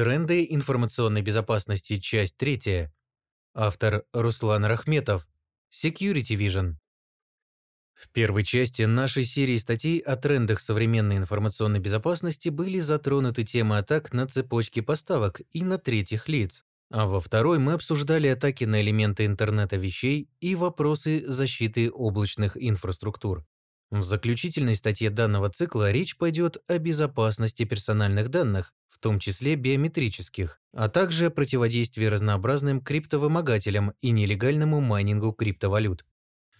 Тренды информационной безопасности. Часть третья. Автор Руслан Рахметов. Security Vision. В первой части нашей серии статей о трендах современной информационной безопасности были затронуты темы атак на цепочки поставок и на третьих лиц, а во второй мы обсуждали атаки на элементы интернета вещей и вопросы защиты облачных инфраструктур. В заключительной статье данного цикла речь пойдет о безопасности персональных данных, в том числе биометрических, а также о противодействии разнообразным криптовымогателям и нелегальному майнингу криптовалют.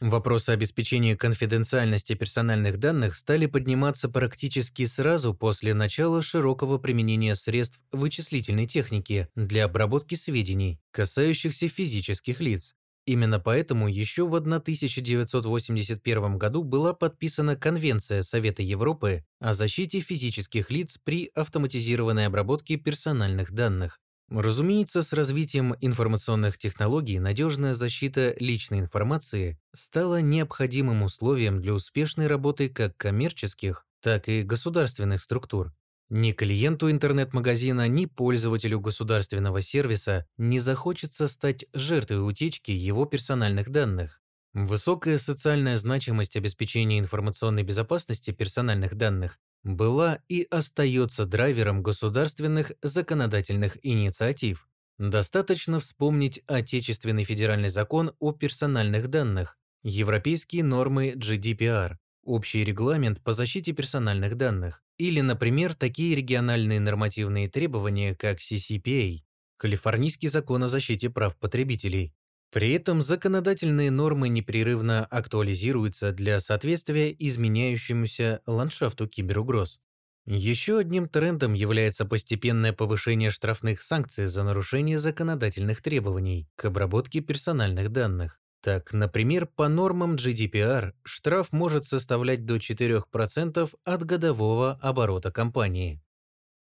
Вопросы обеспечения конфиденциальности персональных данных стали подниматься практически сразу после начала широкого применения средств вычислительной техники для обработки сведений, касающихся физических лиц, Именно поэтому еще в 1981 году была подписана Конвенция Совета Европы о защите физических лиц при автоматизированной обработке персональных данных. Разумеется, с развитием информационных технологий надежная защита личной информации стала необходимым условием для успешной работы как коммерческих, так и государственных структур. Ни клиенту интернет-магазина, ни пользователю государственного сервиса не захочется стать жертвой утечки его персональных данных. Высокая социальная значимость обеспечения информационной безопасности персональных данных была и остается драйвером государственных законодательных инициатив. Достаточно вспомнить Отечественный федеральный закон о персональных данных, европейские нормы GDPR, общий регламент по защите персональных данных, или, например, такие региональные нормативные требования, как CCPA, Калифорнийский закон о защите прав потребителей. При этом законодательные нормы непрерывно актуализируются для соответствия изменяющемуся ландшафту киберугроз. Еще одним трендом является постепенное повышение штрафных санкций за нарушение законодательных требований к обработке персональных данных. Так, например, по нормам GDPR штраф может составлять до 4% от годового оборота компании.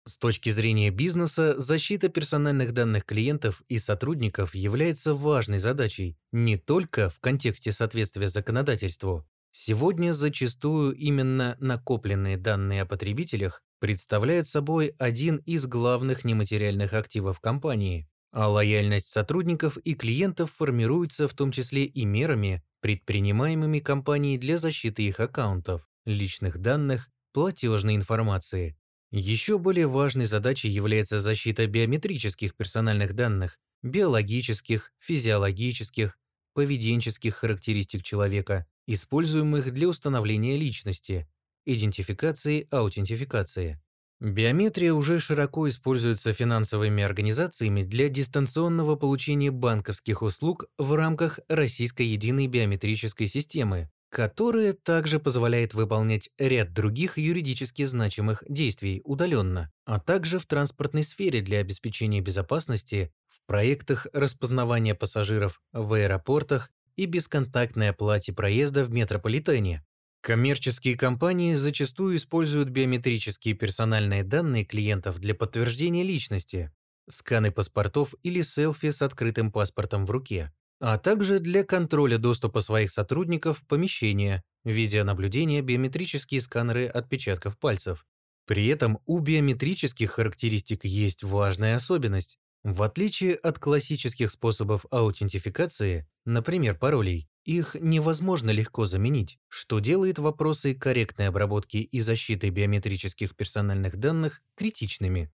С точки зрения бизнеса, защита персональных данных клиентов и сотрудников является важной задачей не только в контексте соответствия законодательству. Сегодня зачастую именно накопленные данные о потребителях представляют собой один из главных нематериальных активов компании, а лояльность сотрудников и клиентов формируется в том числе и мерами, предпринимаемыми компанией для защиты их аккаунтов, личных данных, платежной информации. Еще более важной задачей является защита биометрических персональных данных, биологических, физиологических, поведенческих характеристик человека, используемых для установления личности, идентификации, аутентификации. Биометрия уже широко используется финансовыми организациями для дистанционного получения банковских услуг в рамках Российской единой биометрической системы, которая также позволяет выполнять ряд других юридически значимых действий удаленно, а также в транспортной сфере для обеспечения безопасности в проектах распознавания пассажиров в аэропортах и бесконтактной оплате проезда в метрополитене. Коммерческие компании зачастую используют биометрические персональные данные клиентов для подтверждения личности, сканы паспортов или селфи с открытым паспортом в руке, а также для контроля доступа своих сотрудников в помещение, видеонаблюдения, биометрические сканеры отпечатков пальцев. При этом у биометрических характеристик есть важная особенность. В отличие от классических способов аутентификации, например, паролей, их невозможно легко заменить, что делает вопросы корректной обработки и защиты биометрических персональных данных критичными.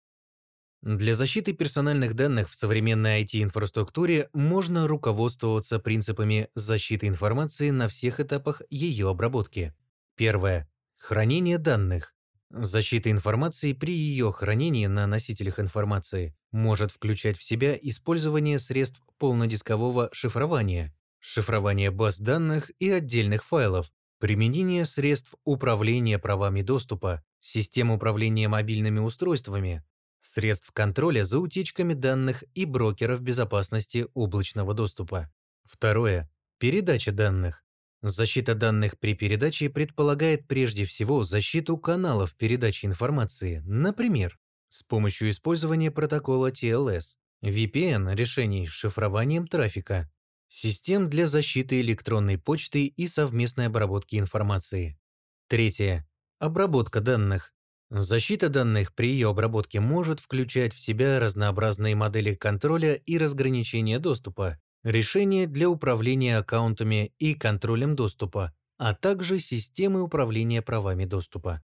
Для защиты персональных данных в современной IT-инфраструктуре можно руководствоваться принципами защиты информации на всех этапах ее обработки. Первое. Хранение данных. Защита информации при ее хранении на носителях информации может включать в себя использование средств полнодискового шифрования, шифрование баз данных и отдельных файлов, применение средств управления правами доступа, систем управления мобильными устройствами, средств контроля за утечками данных и брокеров безопасности облачного доступа. Второе. Передача данных. Защита данных при передаче предполагает прежде всего защиту каналов передачи информации, например, с помощью использования протокола TLS, VPN решений с шифрованием трафика, Систем для защиты электронной почты и совместной обработки информации. Третье. Обработка данных. Защита данных при ее обработке может включать в себя разнообразные модели контроля и разграничения доступа, решения для управления аккаунтами и контролем доступа, а также системы управления правами доступа.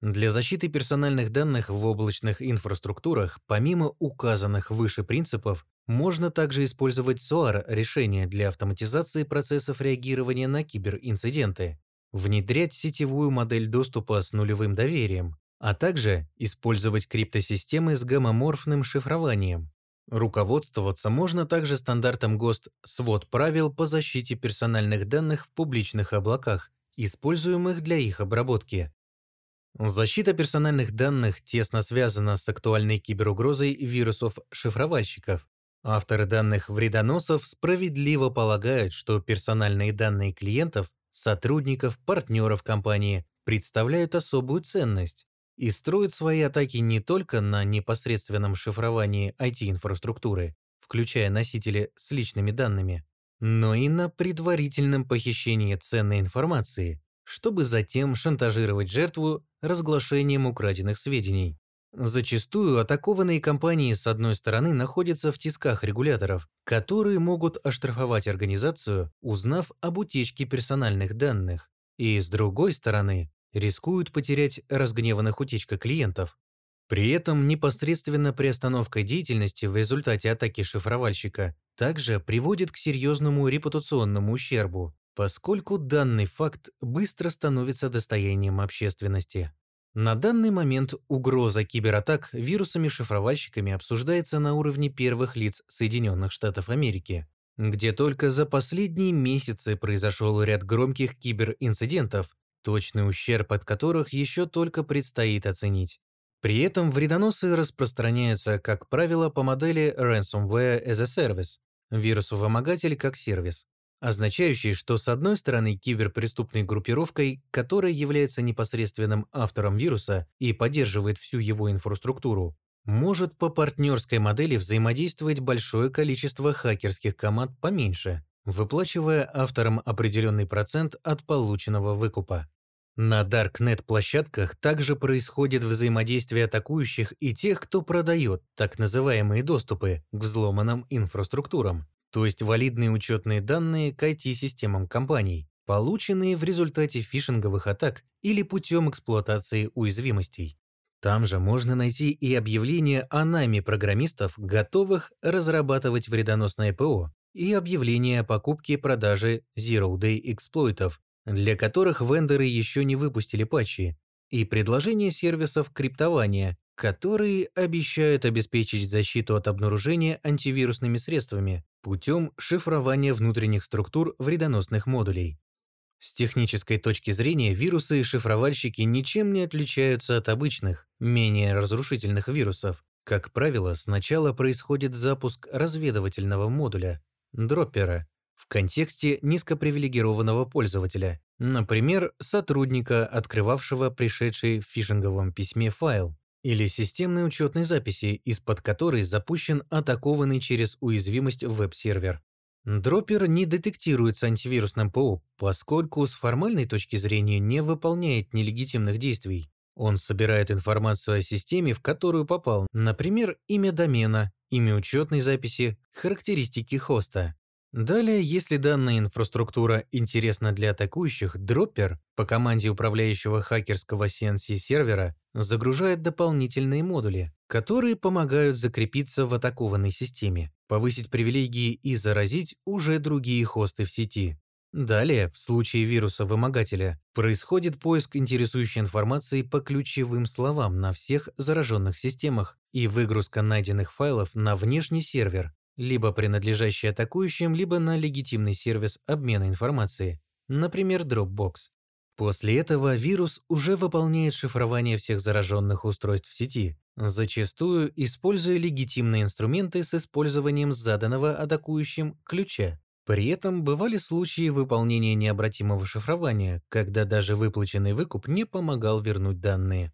Для защиты персональных данных в облачных инфраструктурах, помимо указанных выше принципов, можно также использовать SOAR решения для автоматизации процессов реагирования на киберинциденты, внедрять сетевую модель доступа с нулевым доверием, а также использовать криптосистемы с гомоморфным шифрованием. Руководствоваться можно также стандартом ГОСТ свод правил по защите персональных данных в публичных облаках, используемых для их обработки. Защита персональных данных тесно связана с актуальной киберугрозой вирусов-шифровальщиков. Авторы данных вредоносов справедливо полагают, что персональные данные клиентов, сотрудников, партнеров компании представляют особую ценность и строят свои атаки не только на непосредственном шифровании IT-инфраструктуры, включая носители с личными данными, но и на предварительном похищении ценной информации, чтобы затем шантажировать жертву разглашением украденных сведений. Зачастую атакованные компании с одной стороны находятся в тисках регуляторов, которые могут оштрафовать организацию, узнав об утечке персональных данных, и с другой стороны рискуют потерять разгневанных утечка клиентов. При этом непосредственно приостановка деятельности в результате атаки шифровальщика также приводит к серьезному репутационному ущербу, поскольку данный факт быстро становится достоянием общественности. На данный момент угроза кибератак вирусами-шифровальщиками обсуждается на уровне первых лиц Соединенных Штатов Америки, где только за последние месяцы произошел ряд громких киберинцидентов, точный ущерб от которых еще только предстоит оценить. При этом вредоносы распространяются, как правило, по модели Ransomware as a Service – вирусовымогатель как сервис, означающий, что с одной стороны киберпреступной группировкой, которая является непосредственным автором вируса и поддерживает всю его инфраструктуру, может по партнерской модели взаимодействовать большое количество хакерских команд поменьше, выплачивая авторам определенный процент от полученного выкупа. На Darknet-площадках также происходит взаимодействие атакующих и тех, кто продает так называемые доступы к взломанным инфраструктурам, то есть валидные учетные данные к IT-системам компаний, полученные в результате фишинговых атак или путем эксплуатации уязвимостей. Там же можно найти и объявления о нами программистов, готовых разрабатывать вредоносное ПО, и объявления о покупке и продаже Zero-Day эксплойтов, для которых вендоры еще не выпустили патчи, и предложение сервисов криптования, которые обещают обеспечить защиту от обнаружения антивирусными средствами путем шифрования внутренних структур вредоносных модулей. С технической точки зрения вирусы и шифровальщики ничем не отличаются от обычных, менее разрушительных вирусов. Как правило, сначала происходит запуск разведывательного модуля, дроппера, в контексте низкопривилегированного пользователя, например, сотрудника, открывавшего пришедший в фишинговом письме файл, или системной учетной записи, из-под которой запущен атакованный через уязвимость веб-сервер. Дроппер не детектируется антивирусным ПО, поскольку с формальной точки зрения не выполняет нелегитимных действий. Он собирает информацию о системе, в которую попал, например, имя домена, имя учетной записи, характеристики хоста. Далее, если данная инфраструктура интересна для атакующих, дроппер по команде управляющего хакерского CNC-сервера загружает дополнительные модули, которые помогают закрепиться в атакованной системе, повысить привилегии и заразить уже другие хосты в сети. Далее, в случае вируса-вымогателя, происходит поиск интересующей информации по ключевым словам на всех зараженных системах и выгрузка найденных файлов на внешний сервер, либо принадлежащий атакующим, либо на легитимный сервис обмена информацией, например, Dropbox. После этого вирус уже выполняет шифрование всех зараженных устройств в сети, зачастую используя легитимные инструменты с использованием заданного атакующим ключа. При этом бывали случаи выполнения необратимого шифрования, когда даже выплаченный выкуп не помогал вернуть данные.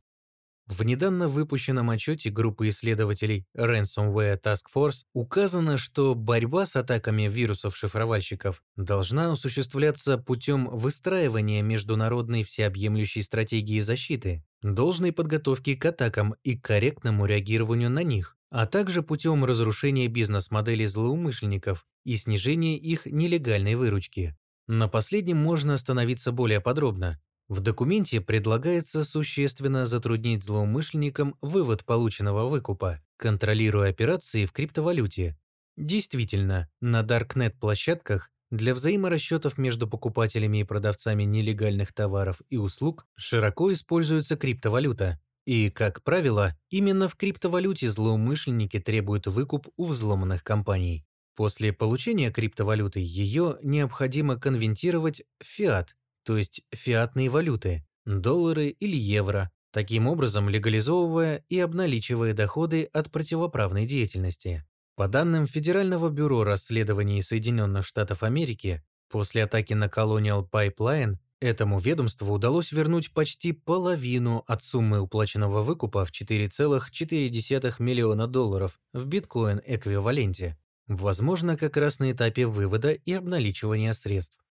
В недавно выпущенном отчете группы исследователей Ransomware Task Force указано, что борьба с атаками вирусов-шифровальщиков должна осуществляться путем выстраивания международной всеобъемлющей стратегии защиты, должной подготовки к атакам и корректному реагированию на них, а также путем разрушения бизнес-моделей злоумышленников и снижения их нелегальной выручки. На последнем можно остановиться более подробно. В документе предлагается существенно затруднить злоумышленникам вывод полученного выкупа, контролируя операции в криптовалюте. Действительно, на Darknet-площадках для взаиморасчетов между покупателями и продавцами нелегальных товаров и услуг широко используется криптовалюта. И, как правило, именно в криптовалюте злоумышленники требуют выкуп у взломанных компаний. После получения криптовалюты ее необходимо конвертировать в фиат, то есть фиатные валюты, доллары или евро, таким образом легализовывая и обналичивая доходы от противоправной деятельности. По данным Федерального бюро расследований Соединенных Штатов Америки, после атаки на Colonial Pipeline этому ведомству удалось вернуть почти половину от суммы уплаченного выкупа в 4,4 миллиона долларов в биткоин-эквиваленте, возможно, как раз на этапе вывода и обналичивания средств.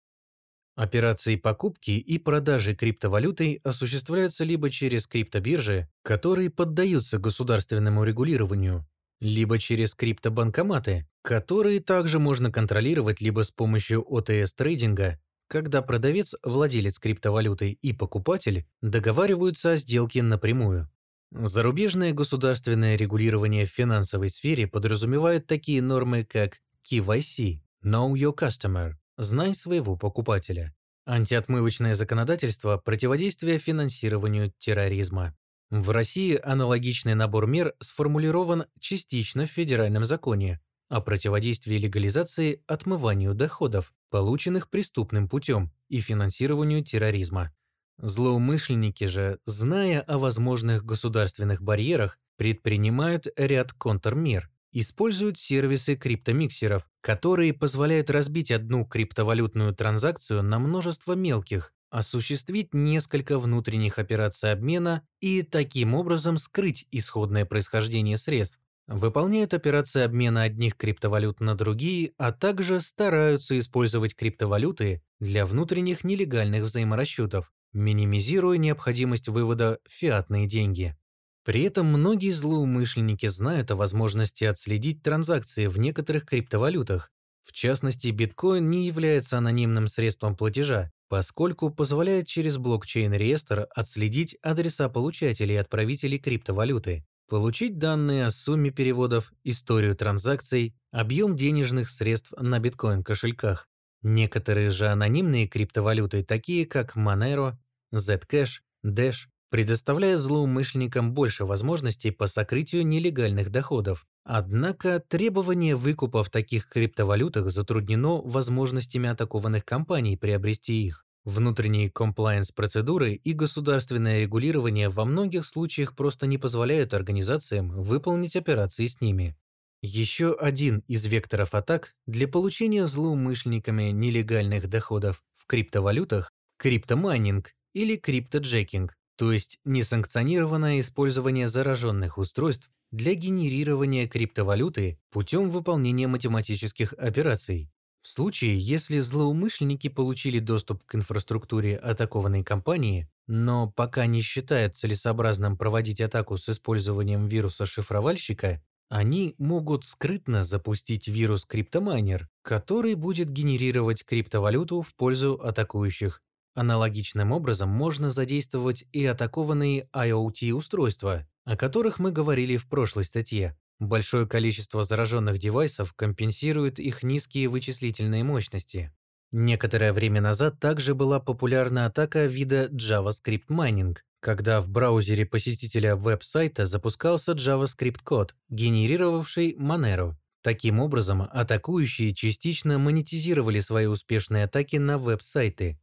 Операции покупки и продажи криптовалютой осуществляются либо через криптобиржи, которые поддаются государственному регулированию, либо через криптобанкоматы, которые также можно контролировать либо с помощью ОТС-трейдинга, когда продавец, владелец криптовалюты и покупатель договариваются о сделке напрямую. Зарубежное государственное регулирование в финансовой сфере подразумевает такие нормы, как KYC – Know Your Customer, Знай своего покупателя. Антиотмывочное законодательство – противодействие финансированию терроризма. В России аналогичный набор мер сформулирован частично в федеральном законе о противодействии легализации отмыванию доходов, полученных преступным путем, и финансированию терроризма. Злоумышленники же, зная о возможных государственных барьерах, предпринимают ряд контрмер, используют сервисы криптомиксеров, которые позволяют разбить одну криптовалютную транзакцию на множество мелких, осуществить несколько внутренних операций обмена и таким образом скрыть исходное происхождение средств. Выполняют операции обмена одних криптовалют на другие, а также стараются использовать криптовалюты для внутренних нелегальных взаиморасчетов, минимизируя необходимость вывода фиатные деньги. При этом многие злоумышленники знают о возможности отследить транзакции в некоторых криптовалютах. В частности, биткоин не является анонимным средством платежа, поскольку позволяет через блокчейн-реестр отследить адреса получателей и отправителей криптовалюты, получить данные о сумме переводов, историю транзакций, объем денежных средств на биткоин-кошельках. Некоторые же анонимные криптовалюты, такие как Monero, Zcash, Dash, предоставляя злоумышленникам больше возможностей по сокрытию нелегальных доходов. Однако требование выкупа в таких криптовалютах затруднено возможностями атакованных компаний приобрести их. Внутренние комплайенс-процедуры и государственное регулирование во многих случаях просто не позволяют организациям выполнить операции с ними. Еще один из векторов атак для получения злоумышленниками нелегальных доходов в криптовалютах – криптомайнинг или криптоджекинг, то есть несанкционированное использование зараженных устройств для генерирования криптовалюты путем выполнения математических операций. В случае, если злоумышленники получили доступ к инфраструктуре атакованной компании, но пока не считают целесообразным проводить атаку с использованием вируса-шифровальщика, они могут скрытно запустить вирус криптомайнер, который будет генерировать криптовалюту в пользу атакующих Аналогичным образом можно задействовать и атакованные IoT-устройства, о которых мы говорили в прошлой статье. Большое количество зараженных девайсов компенсирует их низкие вычислительные мощности. Некоторое время назад также была популярна атака вида JavaScript Mining, когда в браузере посетителя веб-сайта запускался JavaScript-код, генерировавший Monero. Таким образом, атакующие частично монетизировали свои успешные атаки на веб-сайты,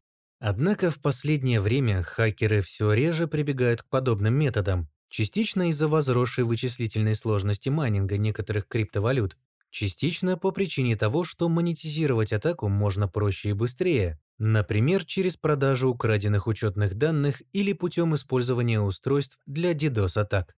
Однако в последнее время хакеры все реже прибегают к подобным методам, частично из-за возросшей вычислительной сложности майнинга некоторых криптовалют, частично по причине того, что монетизировать атаку можно проще и быстрее, Например, через продажу украденных учетных данных или путем использования устройств для DDoS-атак.